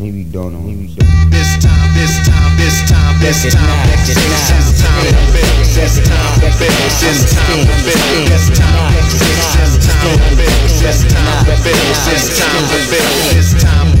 Maybe don't know. Maybe don't. This time, this time, this time, this This time, time, this this time, time, this this time to build, this time to build, this time to build, this time to build, this time to build, this time to build, this time to build, this time.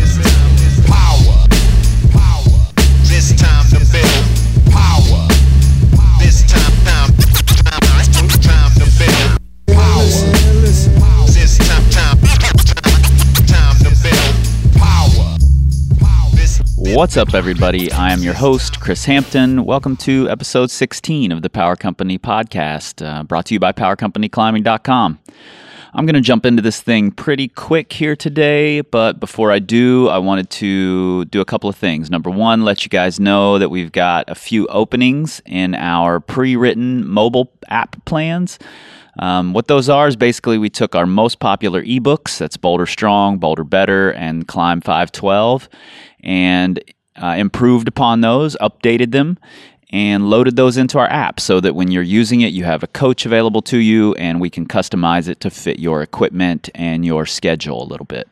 What's up, everybody? I am your host, Chris Hampton. Welcome to episode 16 of the Power Company podcast, uh, brought to you by PowerCompanyClimbing.com. I'm going to jump into this thing pretty quick here today, but before I do, I wanted to do a couple of things. Number one, let you guys know that we've got a few openings in our pre written mobile app plans. Um, what those are is basically we took our most popular ebooks that's Boulder Strong, Boulder Better, and Climb 512 and uh, improved upon those, updated them, and loaded those into our app so that when you're using it, you have a coach available to you and we can customize it to fit your equipment and your schedule a little bit.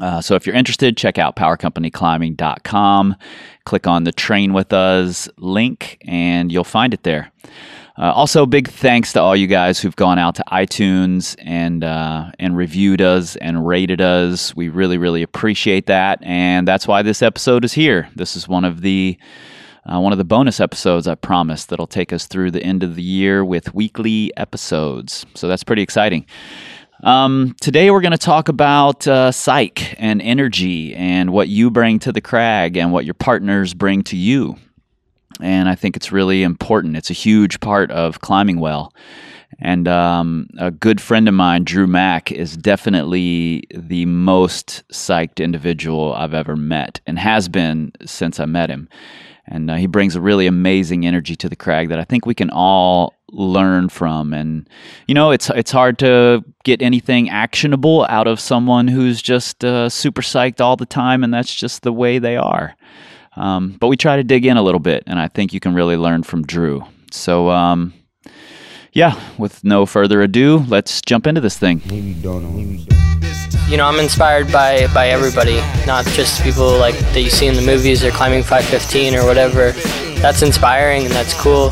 Uh, so if you're interested, check out powercompanyclimbing.com. Click on the Train with Us link, and you'll find it there. Uh, also, big thanks to all you guys who've gone out to iTunes and uh, and reviewed us and rated us. We really, really appreciate that, and that's why this episode is here. This is one of the uh, one of the bonus episodes I promised that'll take us through the end of the year with weekly episodes. So that's pretty exciting. Um, today we're going to talk about uh, psych and energy and what you bring to the crag and what your partners bring to you. And I think it's really important. It's a huge part of climbing well. And um, a good friend of mine, Dru Mack, is definitely the most psyched individual I've ever met and has been since I met him. And uh, he brings a really amazing energy to the crag that I think we can all learn from. And you know, it's it's hard to get anything actionable out of someone who's just uh, super psyched all the time, and that's just the way they are. Um, but we try to dig in a little bit, and I think you can really learn from Dru. So, um, yeah, with no further ado, let's jump into this thing. You know, I'm inspired by by everybody, not just people like that you see in the movies or climbing 515 or whatever. That's inspiring and that's cool.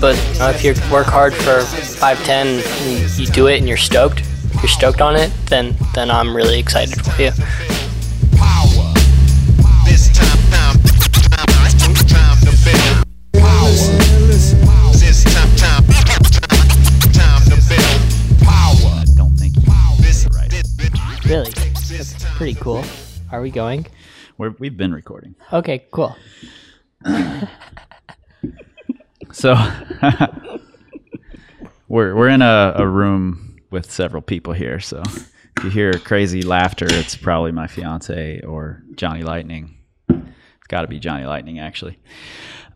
But you know, if you work hard for 510 and you do it and you're stoked, you're stoked on it, then then I'm really excited for you. Pretty cool. Are we going? We're, we've been recording. Okay, cool. So we're we're in a, a room with several people here. So if you hear crazy laughter, it's probably my fiance or Johnny Lightning. It's got to be Johnny Lightning, actually.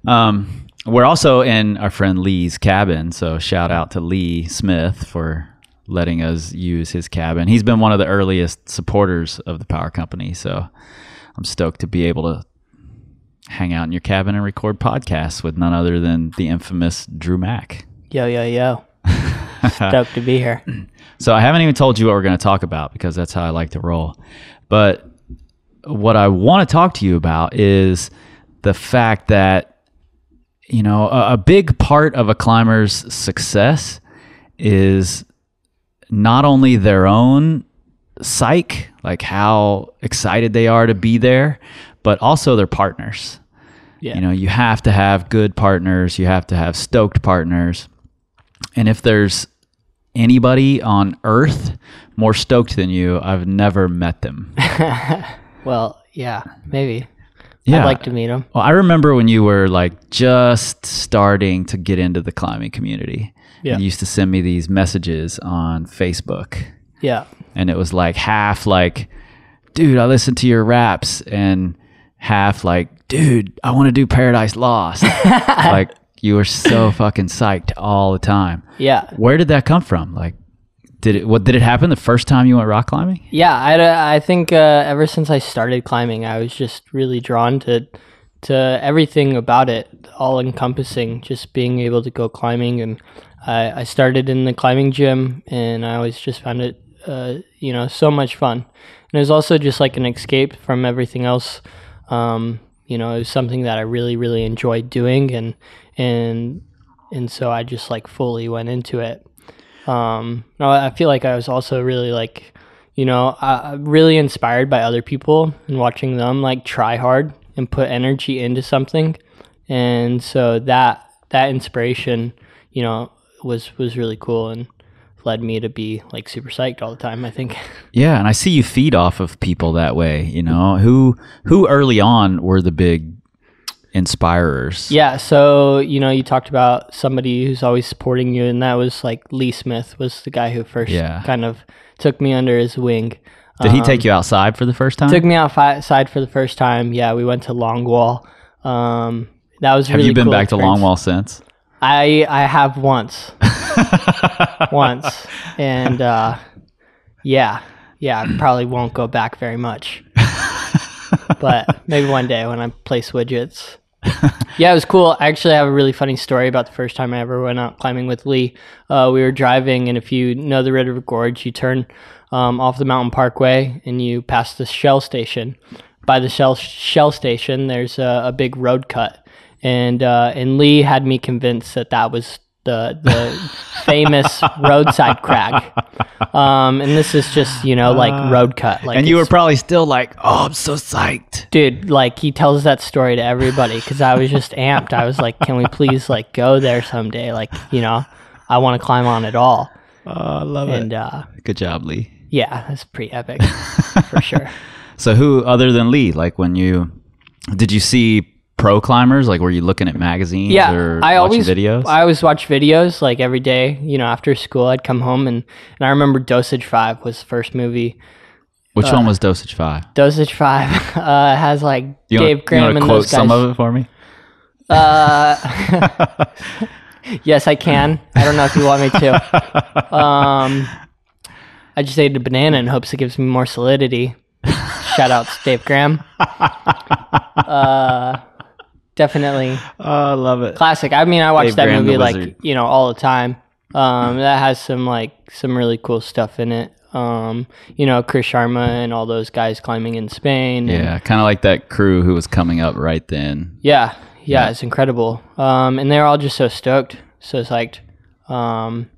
Um, we're also in our friend Lee's cabin. So shout out to Lee Smith for letting us use his cabin. He's been one of the earliest supporters of the power company. So I'm stoked to be able to hang out in your cabin and record podcasts with none other than the infamous Dru Mack. Yo yo yo. Stoked to be here. So I haven't even told you what we're going to talk about because that's how I like to roll. But what I want to talk to you about is the fact that you know a, a big part of a climber's success is not only their own psyche, like how excited they are to be there, but also their partners. Yeah. You know, you have to have good partners, you have to have stoked partners. And if there's anybody on earth more stoked than you, I've never met them. Well, yeah, maybe. Yeah. I'd like to meet them. Well, I remember when you were like just starting to get into the climbing community. Yeah. You used to send me these messages on Facebook. Yeah. And it was like half like, dude, I listened to your raps, and half like, dude, I want to do Paradise Lost. like you were so fucking psyched all the time. Yeah. Where did that come from? Like, did it what did it happen the first time you went rock climbing? Yeah, I, I think uh, ever since I started climbing, I was just really drawn to to everything about it, all encompassing. Just being able to go climbing, and I, I started in the climbing gym, and I always just found it uh, you know so much fun, and it was also just like an escape from everything else. Um, you know, it was something that I really really enjoyed doing, and and and so I just like fully went into it. Um, I feel like I was also really like, you know, really inspired by other people and watching them like try hard and put energy into something, and so that that inspiration, you know, was was really cool and led me to be like super psyched all the time. I think. Yeah, and I see you feed off of people that way. You know, who who early on were the big inspirers. Yeah, so you know, you talked about somebody who's always supporting you, and that was like Lee Smith was the guy who first Yeah. kind of took me under his wing. Did he take you outside for the first time? Um, Took me outside for the first time. Yeah, we went to Longwall. Um, that was Have really you been cool back to experience. Longwall since? I I have once, once, and uh, yeah, yeah, I probably won't go back very much. but maybe one day when I place widgets. yeah, it was cool. I actually have a really funny story about the first time I ever went out climbing with Lee. Uh, we were driving, and if you know the Red River Gorge, you turn um, off the Mountain Parkway and you pass the Shell station. By the Shell Shell station, there's a, a big road cut, and uh, and Lee had me convinced that that was the the famous roadside crack. Um, and this is just you know like road cut, like and you were probably still like, "Oh, I'm so psyched." dude like he tells that story to everybody because i was just amped i was like can we please like go there someday like you know i want to climb on it all Oh, I love it. and uh Good job, Lee. yeah that's pretty epic for sure So, who other than Lee? Like when you did you see pro climbers? Like, were you looking at magazines yeah or i watching always videos? i always watch videos like every day you know after school i'd come home and and i remember dosage 5 was the first movie Which uh, one was Dosage Five? dosage 5 uh has like You dave wanna, graham you and quote those guys some of it for me? Uh, yes, I can. I don't know if you want me to. Um, I just ate a banana in hopes it gives me more solidity. Shout out to Dave Graham. Uh, definitely Oh, I love it. classic. I mean, I watch Dave that Graham, movie like you know all the time. Um, that has some like some really cool stuff in it. Um, you know, Chris Sharma and all those guys climbing in Spain. and- Yeah, kind of like that crew who was coming up right then. Yeah, yeah, it's incredible. Um, and they're all just so stoked, so psyched. Um,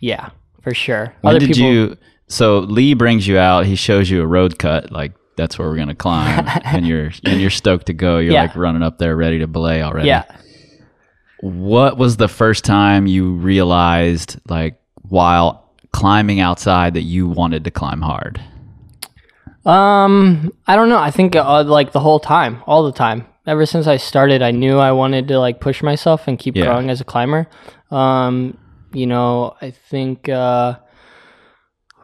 yeah, for sure. When Other did people, you? So Lee brings you out. He shows you a road cut. Like that's where we're gonna climb, and you're and you're stoked to go. You're Yeah. like running up there, ready to belay already. Yeah. What was the first time you realized, like while climbing outside, that you wanted to climb hard? Um, I don't know. I think uh, like the whole time, all the time. Ever since I started, I knew I wanted to like push myself and keep Yeah. growing as a climber. Um, you know, I think. Uh,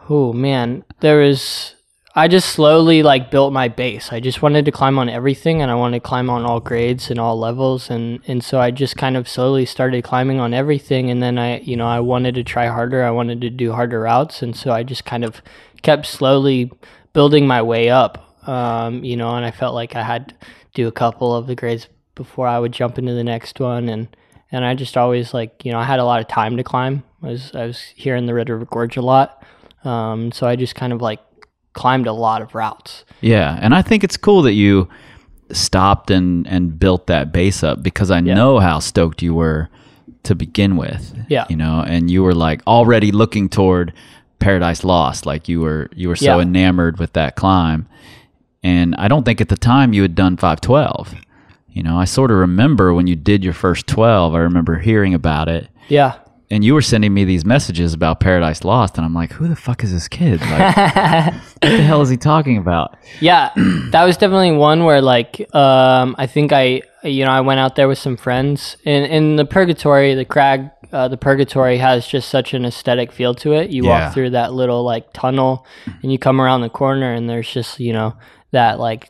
oh man, there was. I just slowly like built my base. I just wanted to climb on everything, and I wanted to climb on all grades and all levels, and and so I just kind of slowly started climbing on everything, and then I, you know, I wanted to try harder. I wanted to do harder routes, and so I just kind of kept slowly building my way up. Um, you know, and I felt like I had to do a couple of the grades before I would jump into the next one, and and I just always like, you know, I had a lot of time to climb. I was I was here in the Red River Gorge a lot, um, so I just kind of like climbed a lot of routes. Yeah, and I think it's cool that you stopped and and built that base up because I know how stoked you were to begin with. Yeah. you know, and you were like already looking toward Paradise Lost, like you were you were so Yeah. enamored with that climb. And I don't think at the time you had done 512. You know, I sort of remember when you did your first 12, I remember hearing about it. Yeah, And you were sending me these messages about Paradise Lost, and I'm like, who the fuck is this kid? Like, what the hell is he talking about? yeah, that was definitely one where like um, I think I you know I went out there with some friends in in the Purgatory, the crag. Uh, the purgatory has just such an aesthetic feel to it. You Yeah. walk through that little like tunnel, and you come around the corner, and there's just you know that like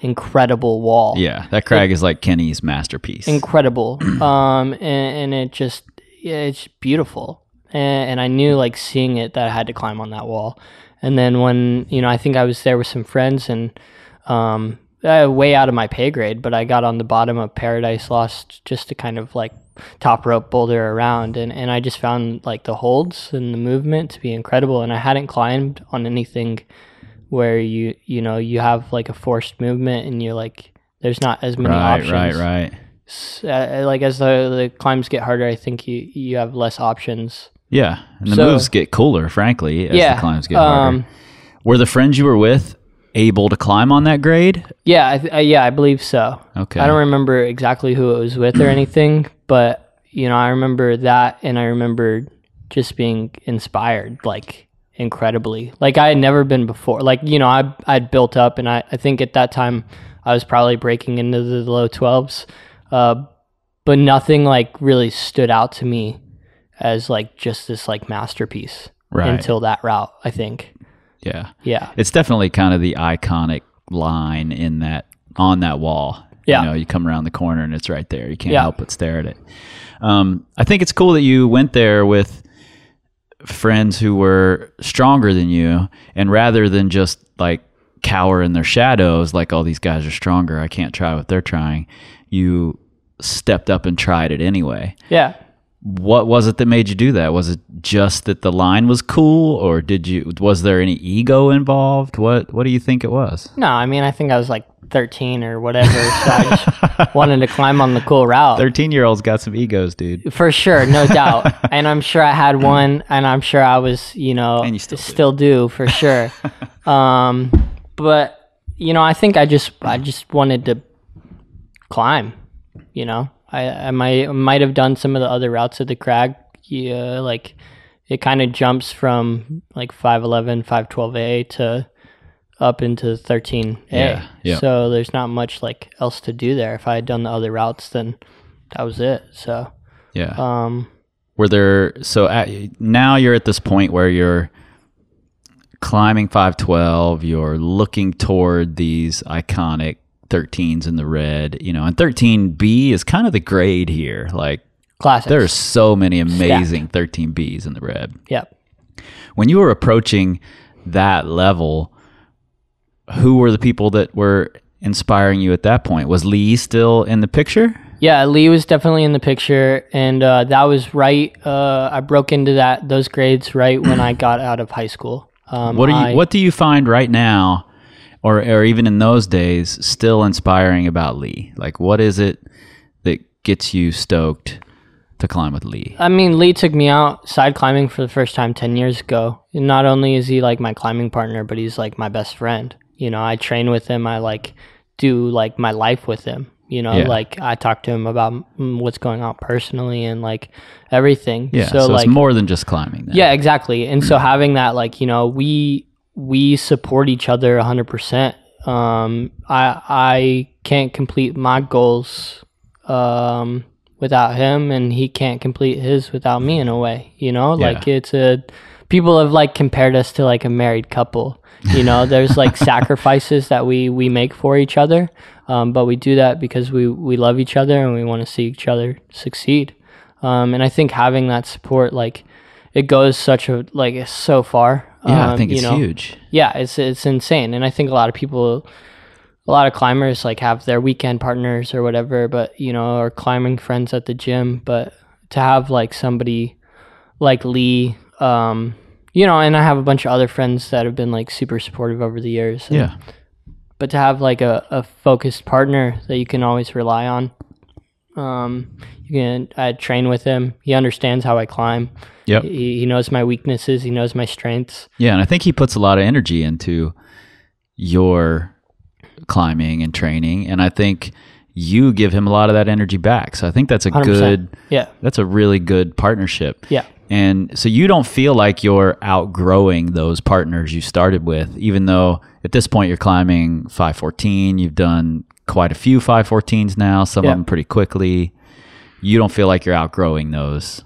incredible wall. Yeah, that crag is like Kenny's masterpiece. incredible um and, and it just it's beautiful. And, and i knew like seeing it that i had to climb on that wall. And then when you know i think i was there with some friends and um uh, way out of my pay grade but i got on the bottom of paradise lost just to kind of like top rope boulder around. And, and I just found like the holds and the movement to be incredible. And I hadn't climbed on anything where you you know you have like a forced movement and you're like there's not as many right, options. right, right. S- uh, like as the, the climbs get harder I think you you have less options Yeah, and the So- moves get cooler, frankly, as yeah the climbs get harder. um, Were the friends you were with able to climb on that grade? yeah I, th- uh, yeah I believe so Okay. I don't remember exactly who it was with or anything, but you know, I remember that and I remember just being inspired like incredibly. Like I had never been before. Like, you know, I I'd built up and I, I think at that time I was probably breaking into the low twelves. Uh but nothing like really stood out to me as like just this like masterpiece Right. until that route, I think. Yeah. Yeah. It's definitely kind of the iconic line in that on that wall. Yeah. You know, you come around the corner and it's right there. You can't Yeah. help but stare at it. Um, I think it's cool that you went there with friends who were stronger than you, and rather than just like cower in their shadows, like, oh, these guys are stronger, I can't try what they're trying, you stepped up and tried it anyway. Yeah. What was it that made you do that? Was it just that the line was cool, or did you? Was there any ego involved? What What do you think it was? No, I mean I think I was like thirteen or whatever. so I just wanted to climb on the cool route. Thirteen year olds got some egos, dude. For sure, no doubt. and I'm sure I had one, and I'm sure I was, you know, And you still do. do for sure. um, but you know, I think I just, I just wanted to climb. You know, I, I might, might have done some of the other routes of the crag. Yeah, like it kind of jumps from like 511, 512A to up into 13A. Yeah, yeah. So there's not much like else to do there. If I had done the other routes, then that was it. So. Yeah. Um, Were there so at, now you're at this point where you're climbing 512, you're looking toward these iconic 13s in the red, you know, and 13B is kind of the grade here. Like classics. there are so many amazing 13Bs in the red. Yep. When you were approaching that level, who were the people that were inspiring you at that point? Was Lee still in the picture? Yeah, Lee was definitely in the picture, and uh, that was right. Uh, I broke into that those grades right when I got out of high school. Um, What do you I- What do you find right now, or or even in those days, still inspiring about Lee? Like, what is it that gets you stoked to climb with Lee? I mean, Lee took me out side climbing for the first time 10 years ago. And not only is he like my climbing partner, but he's like my best friend. You know, I train with him. I like do like my life with him. You know, Yeah. like I talk to him about mm, what's going on personally and like everything. Yeah, so, like, it's more than just climbing. Then. Yeah, exactly. And so having that, like, you know, we we support each other hundred percent. Um, I I can't complete my goals um, without him, and he can't complete his without me. In a way, you know, Yeah. like it's a people have like compared us to like a married couple. You know, there's like sacrifices that we we make for each other, um, but we do that because we we love each other and we want to see each other succeed. Um, and I think having that support, like, it goes such a like so far. Yeah, I um, think it's know? huge. Yeah, it's it's insane, and I think a lot of people, a lot of climbers like have their weekend partners or whatever, but you know, or climbing friends at the gym. But to have like somebody like Lee, um, you know, and I have a bunch of other friends that have been like super supportive over the years. and- Yeah, but to have like a, a focused partner that you can always rely on. Um, can I train with him. He understands how I climb. Yep. He, he knows my weaknesses. He knows my strengths. yeah, and I think he puts a lot of energy into your climbing and training, and I think you give him a lot of that energy back. So I think that's a 100%. good. Yeah. That's a really good partnership. Yeah. And so you don't feel like you're outgrowing those partners you started with, even though at this point you're climbing 514. You've done quite a few 514s now, some Yeah. of them pretty quickly. You don't feel like you're outgrowing those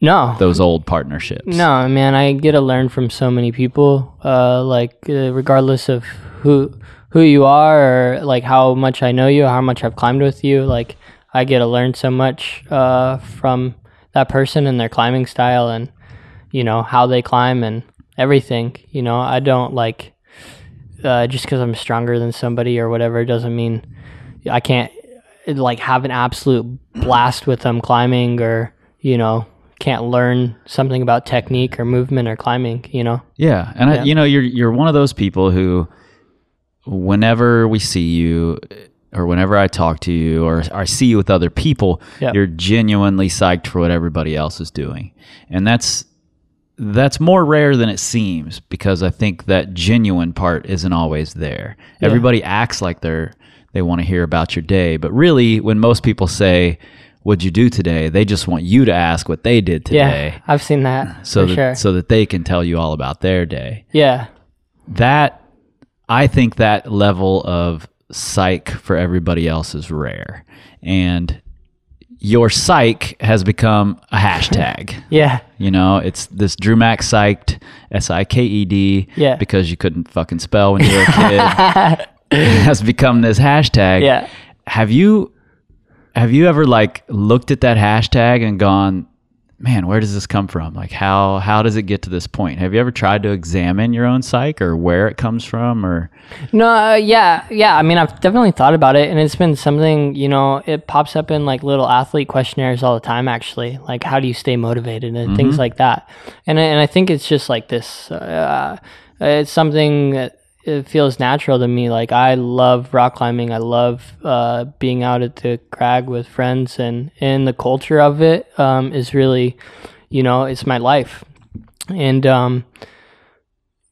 No. those old partnerships. No, man, I get to learn from so many people. Uh, like uh, regardless of who who you are, or like how much I know you, how much I've climbed with you. Like I get to learn so much uh, from that person and their climbing style, and you know how they climb and everything. You know, I don't like uh, just because I'm stronger than somebody or whatever doesn't mean I can't like have an absolute blast with them climbing or you know can't learn something about technique or movement or climbing you know Yeah, and Yeah. I, you know, you're you're one of those people who, whenever we see you, or whenever I talk to you, or I see you with other people, Yeah. you're genuinely psyched for what everybody else is doing, and that's that's more rare than it seems because I think that genuine part isn't always there. Everybody acts like they're they want to hear about your day, but really, when most people say. What'd you do today? They just want you to ask what they did today, yeah i've seen that so for that sure so that they can tell you all about their day yeah that I think that level of psych for everybody else is rare. And your psych has become a hashtag. yeah You know, it's this Dru Max psyched, S I K E D, Yeah. because you couldn't fucking spell when you were a kid. has become this hashtag. yeah Have you have you ever like looked at that hashtag and gone, man, where does this come from? Like how how does it get to this point? Have you ever tried to examine your own psych or where it comes from or No, uh, yeah, yeah. I mean, I've definitely thought about it, and it's been something. You know, it pops up in like little athlete questionnaires all the time. Actually, like how do you stay motivated and things like that. And I- and I think it's just like this. Uh, it's something that it feels natural to me. Like I love rock climbing. I love uh, being out at the crag with friends, and and the culture of it um, is really, you know, it's my life. And um,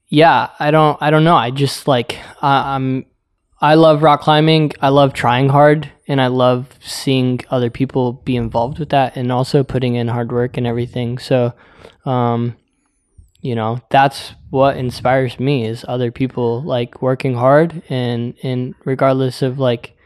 yeah, I don't I don't know. I just like I, I'm I love rock climbing. I love trying hard and I love seeing other people be involved with that and also putting in hard work and everything. So um you know, that's what inspires me is other people like working hard and and regardless of like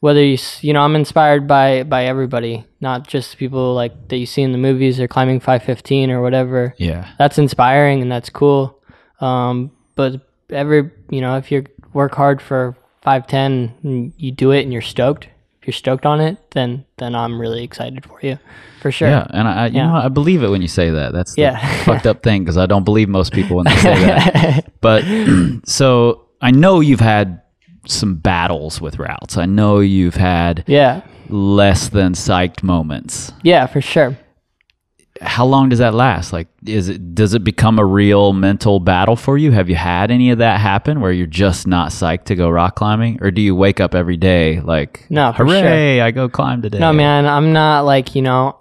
whether you you know I'm inspired by by everybody, not just people like that you see in the movies or climbing 515 or whatever Yeah. that's inspiring and that's cool. Um, but every you know, if you work hard for five ten and you do it and you're stoked, if you're stoked on it, then then I'm really excited for you, for sure. Yeah, and I, you Yeah. know, I believe it when you say that. That's the Yeah. fucked up thing because I don't believe most people when they say that. But so I know you've had some battles with routes. I know you've had yeah, less than psyched moments. yeah, for sure. How long does that last? Like, is it does it become a real mental battle for you? Have you had any of that happen where you're just not psyched to go rock climbing, or do you wake up every day like, No, hooray, I go climb today? No, man, I'm not like you know.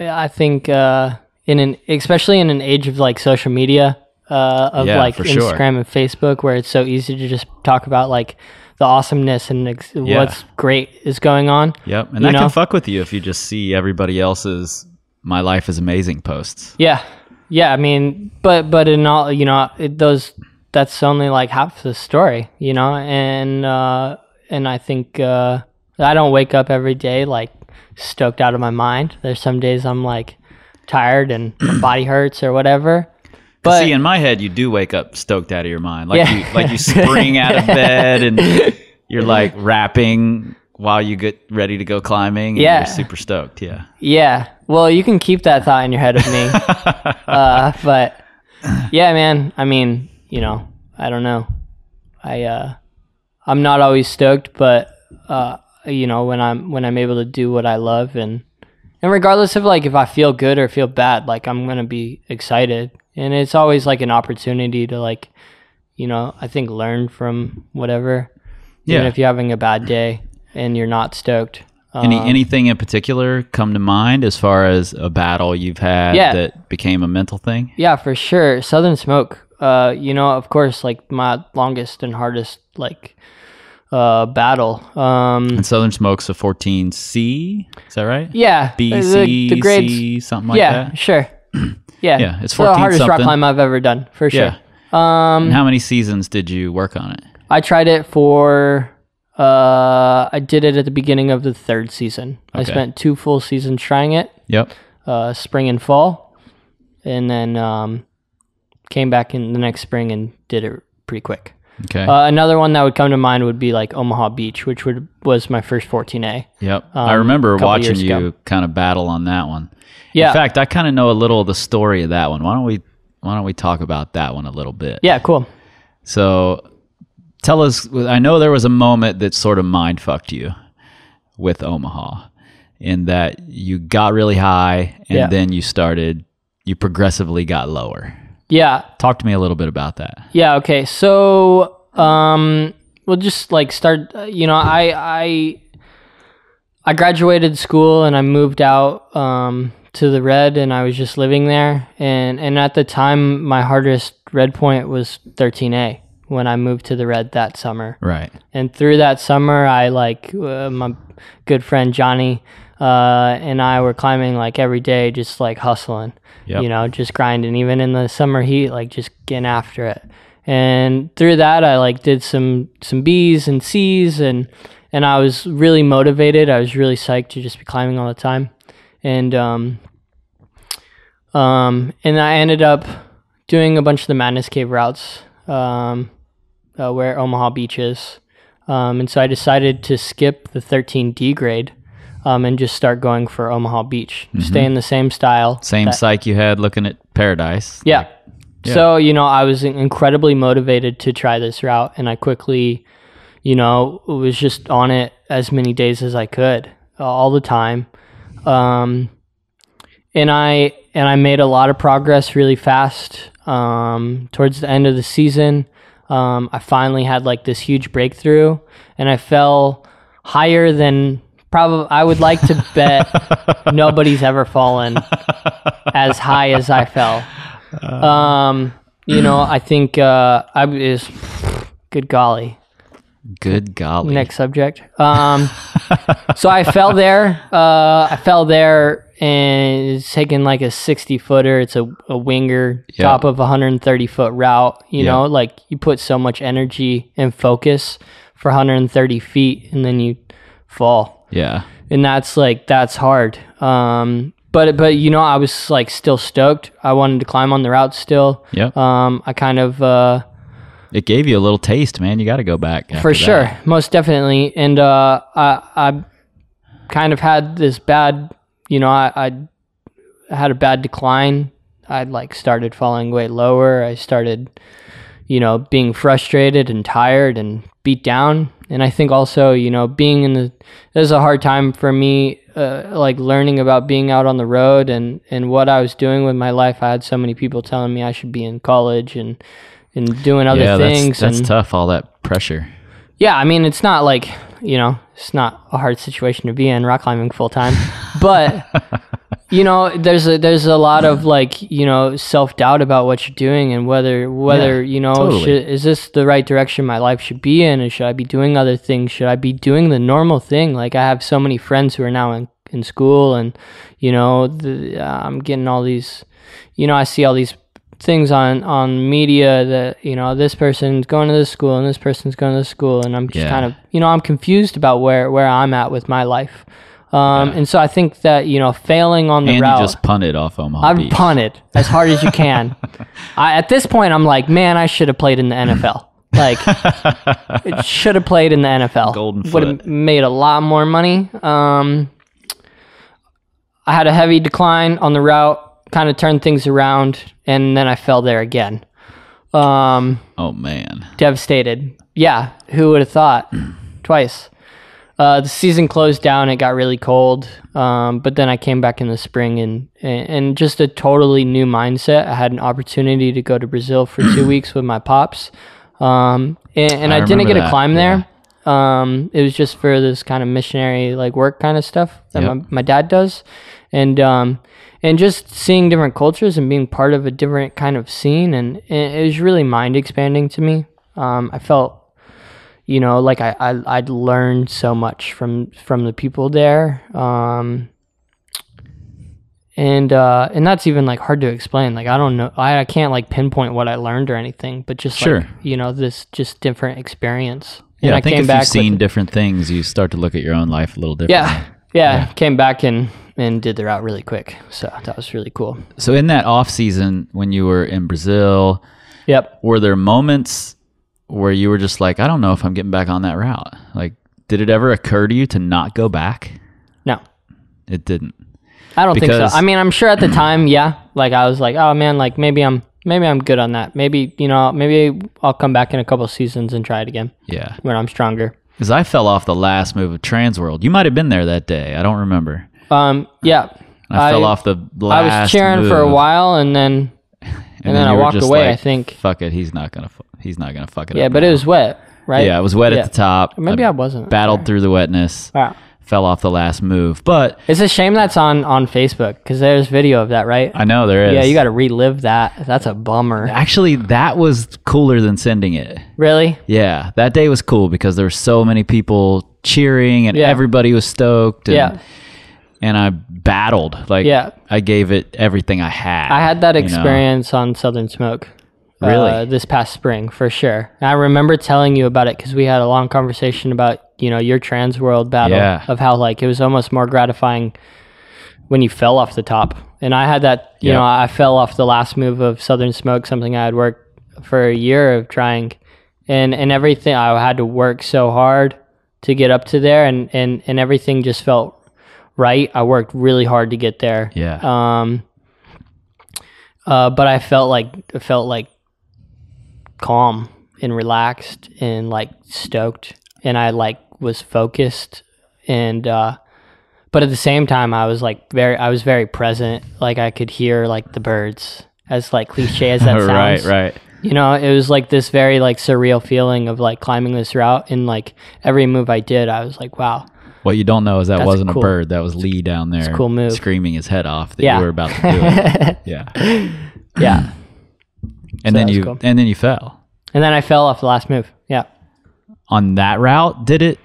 I think uh, in an especially in an age of like social media, uh, of Yeah, like for sure. Instagram and Facebook, where it's so easy to just talk about like the awesomeness and ex- what's great is going on. Yep, and that know? can fuck with you if you just see everybody else's "my life is amazing" posts. Yeah, yeah. I mean, but but in all, you know, it, those that's only like half the story, you know, and uh, and I think uh, I don't wake up every day like stoked out of my mind. There's some days I'm like tired and my body hurts or whatever. But See, in my head, you do wake up stoked out of your mind, like Yeah. you like you spring out of bed and you're like rapping while you get ready to go climbing. and Yeah. you're super stoked. Yeah, yeah, well, you can keep that thought in your head of me. uh, but yeah, man. I mean, you know, I don't know. I uh, I'm not always stoked, but uh, you know, when I'm when I'm able to do what I love and and regardless of like if I feel good or feel bad, like I'm gonna be excited, and it's always like an opportunity to like, you know, I think learn from whatever. Yeah. Even if you're having a bad day and you're not stoked. any Um, anything in particular come to mind as far as a battle you've had Yeah. that became a mental thing? Yeah, for sure. Southern Smoke. Uh, you know, of course, like my longest and hardest like uh battle. Um, And Southern Smoke's a 14C. Is that right? yeah, B, the- C, the grades. C, something like yeah, that. sure. Yeah, Yeah, it's the 14 hardest rock climb I've ever done for sure. Yeah. And how many seasons did you work on it? I tried it for. Uh, I did it at the beginning of the third season. I spent two full seasons trying it, Yep. uh, spring and fall, and then um, came back in the next spring and did it pretty quick. Okay. Uh, another one that would come to mind would be like Omaha Beach, which would was my first 14A. Yep. I um, remember watching you kind of battle on that one. Yeah. In fact, I kind of know a little of the story of that one. Why don't we why don't we talk about that one a little bit? Yeah, cool. So tell us I know there was a moment that sort of mind fucked you. with Omaha in that you got really high and Yeah. then you started, you progressively got lower. Yeah, Talk to me a little bit about that. Yeah. Okay. So, um, we'll just like start. You know, I I I graduated school and I moved out um, to the red, and I was just living there. And and at the time, my hardest red point was 13A when I moved to the red that summer. Right. And through that summer, I like uh, my good friend Johnny uh, and I were climbing like every day, just like hustling, Yep. you know, just grinding. Even in the summer heat, like just getting after it. And through that, I like did some some B's and C's, and and I was really motivated. I was really psyched to just be climbing all the time, and um, um, and I ended up doing a bunch of the Madness Cave routes. Um, uh, where Omaha Beach is. Um, and so I decided to skip the 13D grade um, and just start going for Omaha Beach. Stay in the same style. Same that- psych you had looking at Paradise. yeah. Yeah. So, you know, I was incredibly motivated to try this route and I quickly, you know, was just on it as many days as I could uh, all the time. Um, and I and I made a lot of progress really fast. Um, towards the end of the season, um, I finally had like this huge breakthrough, and I fell higher than probably I would like to bet nobody's ever fallen as high as I fell. Um, you know, I think uh, I is good golly. Good golly. Next subject. Um, so I fell there. Uh, I fell there, and it's taking like a sixty footer. It's a, a winger, Yeah. top of a hundred and thirty foot route. You Yeah. know, like you put so much energy and focus for hundred and thirty feet, and then you fall Yeah. and that's like that's hard. Um, but but you know, I was like still stoked. I wanted to climb on the route still. Yeah. Um, I kind of uh, It gave you a little taste, man. You got to go back. for sure, that. most definitely. And uh, I I kind of had this bad, you know, I I had a bad decline. I like started falling way lower. I started, you know, being frustrated and tired and beat down. And I think also, you know, being in the it was a hard time for me, uh, like learning about being out on the road and and what I was doing with my life. I had so many people telling me I should be in college and and doing other yeah, things. that's, that's and tough. All that pressure. yeah, I mean, it's not like, you know, it's not a hard situation to be in rock climbing full time. But, you know, there's a, there's a lot of like, you know, self doubt about what you're doing and whether, whether, Yeah, you know, totally. should, is this the right direction my life should be in? And should I be doing other things? Should I be doing the normal thing? Like, I have so many friends who are now in, in school and, you know, the, uh, I'm getting all these, you know, I see all these things on on media that you know this person's going to this school and this person's going to this school and i'm just Yeah. kind of you know i'm confused about where where i'm at with my life. Um and so i think that you know failing on the And route you just punted off Omaha i've Beach. punted as hard as you can. I, at this point i'm like man i should have played in the nfl like it should have played in the nfl Golden would have made a lot more money. Um I had a heavy decline on the route, kind of turned things around, and then I fell there again. Um, Oh man. devastated. Yeah, who would have thought? Twice. Uh, the season closed down. It got really cold, um, but then I came back in the spring and, and and just a totally new mindset. I had an opportunity to go to Brazil for two weeks with my pops, um, and, and I I, didn't get that, climb yeah. there. Um, it was just for this kind of missionary like work kind of stuff that Yep. my, my dad does, and um, and just seeing different cultures and being part of a different kind of scene, and, it was really mind expanding to me. Um, I felt you know like I, I I'd learned so much from from the people there um and uh and that's even like hard to explain like I don't know I, I can't like pinpoint what I learned or anything but just Sure. like you know this just different experience Yeah, and I, think if you've seen with, different things, you start to look at your own life a little different. yeah, yeah came back and and did the route really quick so that was really cool So in that off season when you were in Brazil, yep were there moments where you were just like, I don't know if I'm getting back on that route? Like, did it ever occur to you to not go back? no It didn't. I don't think so. I mean, I'm sure at the time, yeah. Like I was like, oh man, like maybe I'm maybe I'm good on that. Maybe you know, maybe I'll come back in a couple seasons and try it again Yeah. when I'm stronger. Because I fell off the last move of Transworld. You might have been there that day. I don't remember. Um, yeah. I, fell off the last. I was cheering for a while, and then and, then, I walked away. I think. Fuck it. He's not gonna. He's not gonna fuck it up. Yeah, but now." it was wet, right? Yeah, it was wet Yeah. at the top. Maybe I wasn't. Battled through the wetness. Wow. Fell off the last move, but It's a shame that's on on Facebook because there's video of that, right? I know there is. yeah, you got to relive that. That's a bummer. Actually, that was cooler than sending it. Really? Yeah, that day was cool because there were so many people cheering and Yeah. everybody was stoked. And, Yeah. And I battled. Like, Yeah. I gave it everything I had. I had that you know? experience on Southern Smoke. Really? Uh, this past spring, for sure. And I remember telling you about it because we had a long conversation about you know your trans world battle Yeah. of how like it was almost more gratifying when you fell off the top. And I had that. You Yeah. know, I fell off the last move of Southern Smoke, something I had worked for a year of trying, and and everything. I had to work so hard to get up to there, and and and everything just felt right. I worked really hard to get there. Yeah. Um, uh, but I felt like felt like calm and relaxed and like stoked, and I like was focused and uh, but at the same time I was like very I was very present. Like I could hear like the birds. As like cliche as that sounds, right. Right you know, it was like this very like surreal feeling of like climbing this route, and like every move I did, I was like, wow, What you don't know is that That's wasn't cool. a bird. That was Lee down there cool move. screaming his head off that Yeah. you were about to do it. yeah. yeah. And So then you cool. and then you fell. And then I fell off the last move. Yeah. On that route, did it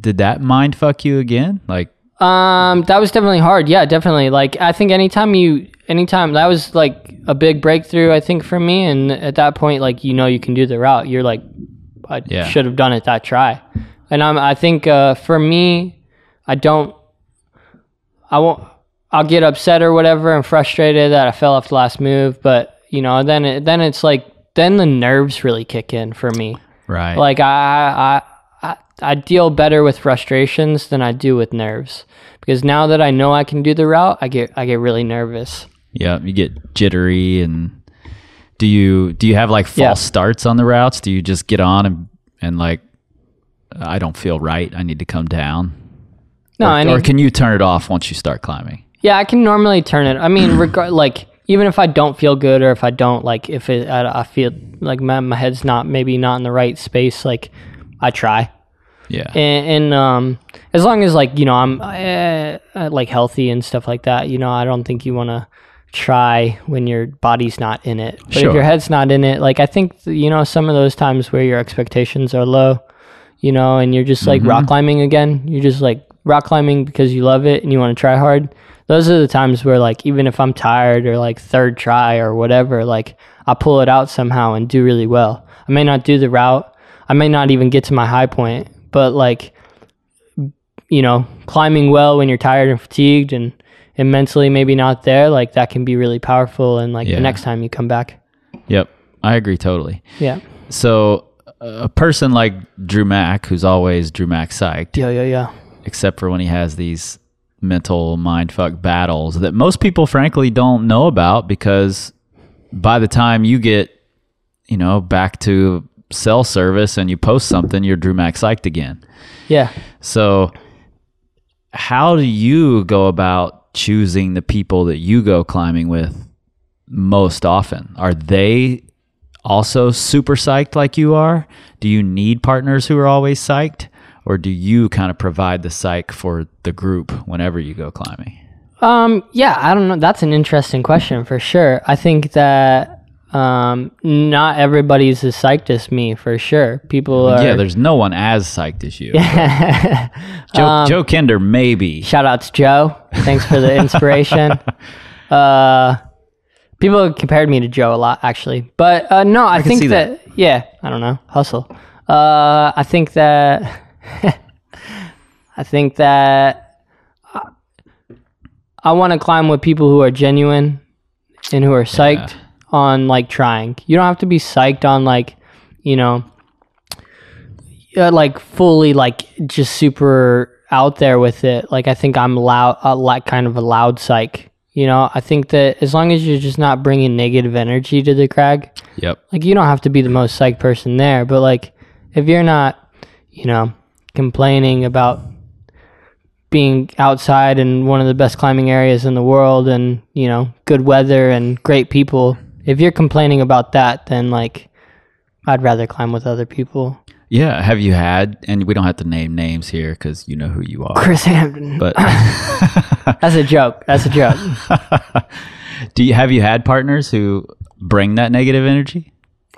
did that mind fuck you again? Like Um, that was definitely hard. Yeah, definitely. Like I think anytime you, anytime that was like a big breakthrough. I think for me, and at that point, like you know, you can do the route. You're like, I Yeah. should have done it that try. And I'm, I think uh, for me, I don't, I won't. I'll get upset or whatever and frustrated that I fell off the last move. But you know, then it, then it's like then the nerves really kick in for me. right. Like I, I, I, I deal better with frustrations than I do with nerves because now that I know I can do the route, I get I get really nervous. Yeah, you get jittery and do you do you have like false Yeah. starts on the routes? Do you just get on and and like I don't feel right. I need to come down. No, or, I or can you turn it off once you start climbing? yeah, I can normally turn it. I mean, regard like even if I don't feel good or if I don't like if it I, I feel like my my head's not maybe not in the right space, like I try. Yeah. and, and um, as long as like you know I'm uh, uh, like healthy and stuff like that, you know, I don't think you want to try when your body's not in it. But Sure. if your head's not in it, like I think you know some of those times where your expectations are low, you know, and you're just like Mm-hmm. rock climbing again. You're just like rock climbing because you love it and you want to try hard. Those are the times where like even if I'm tired or like third try or whatever, like I pull it out somehow and do really well. I may not do the route. I may not even get to my high point, but like you know, climbing well when you're tired and fatigued and, and mentally maybe not there, like that can be really powerful and like Yeah. the next time you come back. Yep. I agree totally. Yeah. So a person like Dru Mack, who's always Dru Mack psyched, Yeah, yeah, yeah. except for when he has these mental mindfuck battles that most people frankly don't know about because by the time you get, you know, back to cell service and you post something, you're Dru max psyched again. Yeah. So how do you go about choosing the people that you go climbing with most often? Are they also super psyched like you are? Do you need partners who are always psyched? Or do you kind of provide the psych for the group whenever you go climbing? Um, yeah, I don't know. That's an interesting question for sure. I think that um, not everybody's as psyched as me for sure. People are. yeah, there's no one as psyched as you. Joe, Um, Joe Kinder, maybe. Shout out to Joe. Thanks for the inspiration. uh, people have compared me to Joe a lot, actually. But uh, no, I, can think see that, yeah, I don't know, hustle. Uh, I think that I think that I, I want to climb with people who are genuine and who are psyched on like trying. You don't have to be psyched on like, you know, uh, like fully like just super out there with it. Like I think I'm loud, uh, like kind of a loud psych. You know, I think that as long as you're just not bringing negative energy to the crag, Yep. like you don't have to be the most psyched person there, but like if you're not, you know, complaining about being outside in one of the best climbing areas in the world and, you know, good weather and great people. If you're complaining about that, then like I'd rather climb with other people. Yeah. Have you had, and we don't have to name names here because you know who you are. Chris Hampton. But That's a joke. That's a joke. do you have you had partners who bring that negative energy?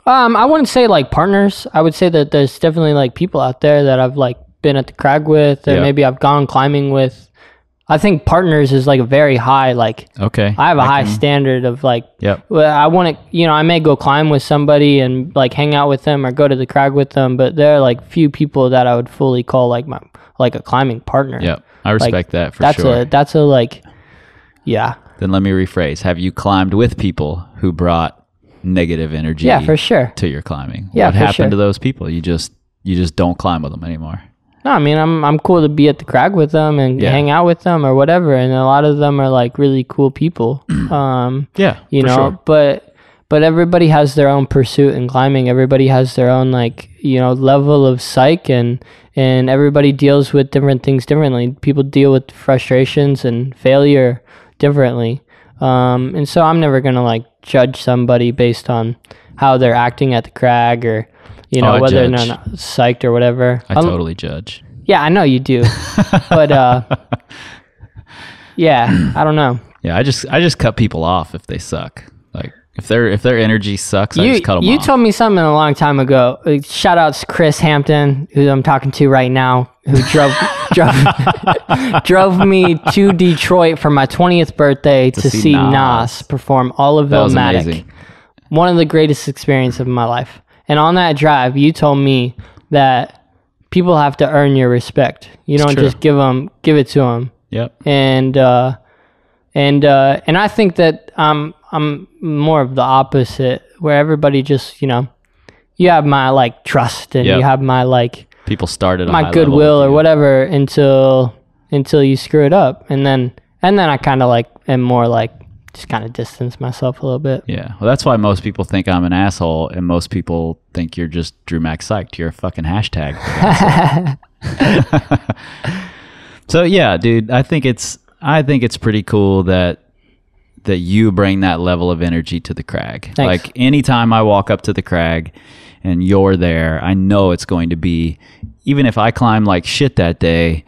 Um, I wouldn't say like partners. I would say that there's definitely like people out there that I've like been at the crag with, or Yeah. maybe I've gone climbing with. I think partners is like a very high like. Okay. I have a high can- standard of like. yeah, Well, I want to, you know, I may go climb with somebody and like hang out with them or go to the crag with them, but there are like few people that I would fully call like my like a climbing partner. Yep. I respect that for sure. that's sure. a that's a like, yeah, then let me rephrase. Have you climbed with people who brought negative energy yeah, for sure. to your climbing? Yeah, What happened sure. to those people? You just you just don't climb with them anymore. No, I mean I'm I'm cool to be at the crag with them and Yeah. hang out with them or whatever, and a lot of them are like really cool people. um, Yeah. you know, sure. but but everybody has their own pursuit in climbing. Everybody has their own like you know level of psych and and everybody deals with different things differently. People deal with frustrations and failure differently. Um, and so I'm never gonna like judge somebody based on how they're acting at the crag or you know Oh, I whether or not psyched or whatever. I Um, totally judge. yeah, I know you do. but uh yeah, I don't know. Yeah, I just I just cut people off if they suck. Like if their if their energy sucks, I You just cut them you off. You told me something a long time ago. Shout outs Chris Hampton, who I'm talking to right now, who drove drove drove me to Detroit for my 20th birthday to, see see, Nas. Nas. perform all of Illmatic. One of the greatest experiences of my life. And on that drive, you told me that people have to earn your respect. You don't just give them give it to them. Yep. and uh, and uh, and I think that I'm I'm more of the opposite, where everybody just you know, you have my like trust and Yep. you have my like People started my goodwill or whatever until until you screw it up, and then and then I kind of like am more like just kind of distance myself a little bit. Yeah. Well, that's why most people think I'm an asshole, and most people think you're just Dru Mack's psyched. You're a fucking hashtag. so yeah, dude, I think it's I think it's pretty cool that that you bring that level of energy to the crag. Thanks. Like anytime I walk up to the crag and you're there, I know it's going to be even if I climb like shit that day,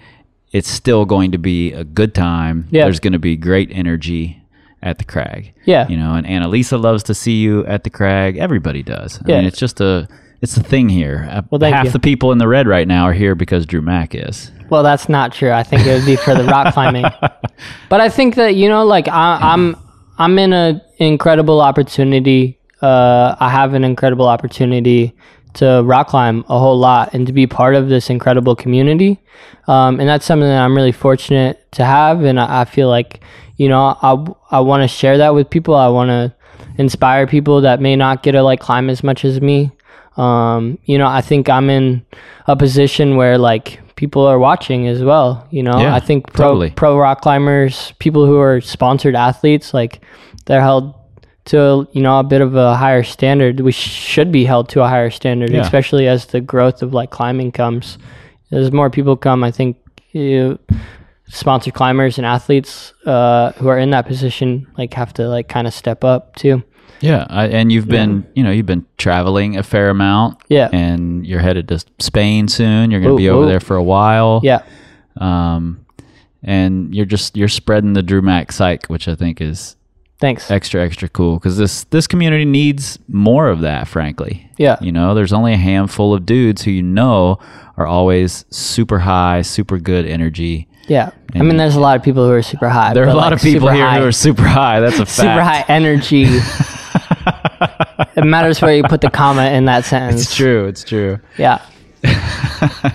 it's still going to be a good time. Yeah. There's going to be great energy at the crag. Yeah. You know, and Annalisa loves to see you at the crag. Everybody does. I Yeah. mean, it's just a it's a thing here. Uh, Well, Half you. the people in the red right now are here because Dru Mack is. Well, that's not true. I think it would be for the rock climbing. But I think that you know, like I, I'm, I'm in an incredible opportunity. Uh, I have an incredible opportunity to rock climb a whole lot and to be part of this incredible community. Um, and that's something that I'm really fortunate to have. And I, I feel like, you know, I, I want to share that with people. I want to inspire people that may not get to like climb as much as me. Um, you know, I think I'm in a position where like people are watching as well. You know, Yeah, I think pro totally. pro rock climbers, people who are sponsored athletes, like they're held to you know a bit of a higher standard. We should be held to a higher standard, Yeah. especially as the growth of like climbing comes. As more people come, I think you, sponsored climbers and athletes uh, who are in that position like have to like kind of step up too. Yeah, I, and you've been, you know, you've been traveling a fair amount. Yeah. and you're headed to Spain soon. You're going to be over ooh. there for a while. Yeah. um, and you're just you're spreading the Dru Mack psych, which I think is Thanks. extra extra cool because this this community needs more of that. Frankly, Yeah. you know, there's only a handful of dudes who you know are always super high, super good energy. Yeah. I mean, there's a lot of people who are super high. There are a lot like, of people here high, who are super high. That's a fact. super high energy. it matters where you put the comma in that sentence. It's true. It's true. Yeah.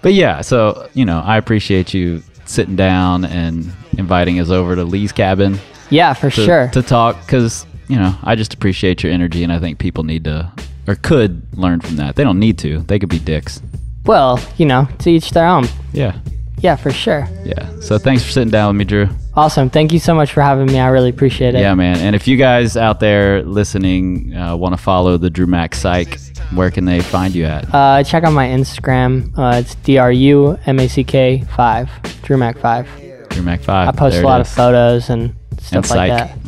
But yeah, so you know, I appreciate you sitting down and inviting us over to Lee's cabin Yeah, for to, sure. to talk because you know I just appreciate your energy and I think people need to or could learn from that. They don't need to. They could be dicks. well, you know, to each their own. Yeah, Yeah, for sure. yeah. So thanks for sitting down with me, Dru. Awesome. Thank you so much for having me. I really appreciate it. Yeah, man. And if you guys out there listening uh, want to follow the Dru Mack Psych Where can they find you at? Uh, check out my Instagram. Uh, it's D R U M A C K five Dru Mack five. Dru Mack Five. I post There a lot of photos and stuff And like that.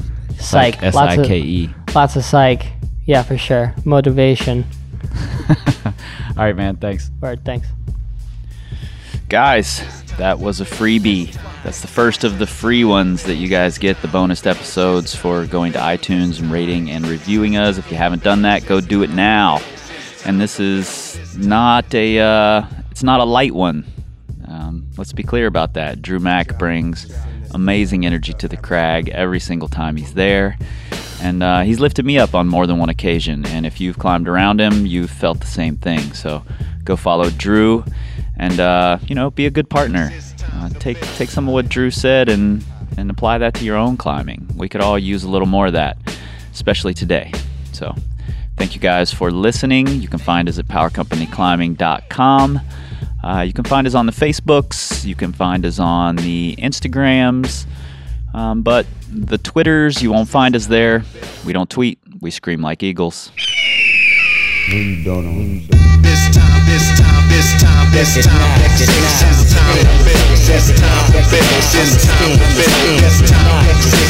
Psych. Psych. S Lots of K E. lots of psych. Yeah, for sure. Motivation. All right, man. Thanks. All right. Thanks. Guys, that was a freebie. That's the first of the free ones that you guys get the bonus episodes for going to iTunes and rating and reviewing us. If you haven't done that, go do it now. And this is not a uh, it's not a light one. Um, let's be clear about that. Dru Mack brings amazing energy to the crag every single time he's there. And uh, he's lifted me up on more than one occasion. And if you've climbed around him, you've felt the same thing. So go follow Dru and, uh, you know, be a good partner. Uh, take, take some of what Dru said and, and apply that to your own climbing. We could all use a little more of that, especially today. So thank you guys for listening. You can find us at powercompanyclimbing.com. Uh, you can find us on the Facebooks. You can find us on the Instagrams. Um, but the Twitters, you won't find us there. We don't tweet. We scream like eagles. No, you don't. No, you don't. This time, this time, this time, this time, this time, this time, this time, this time, this time, this time, this time, this time, this time, this time, this time, this time, this time,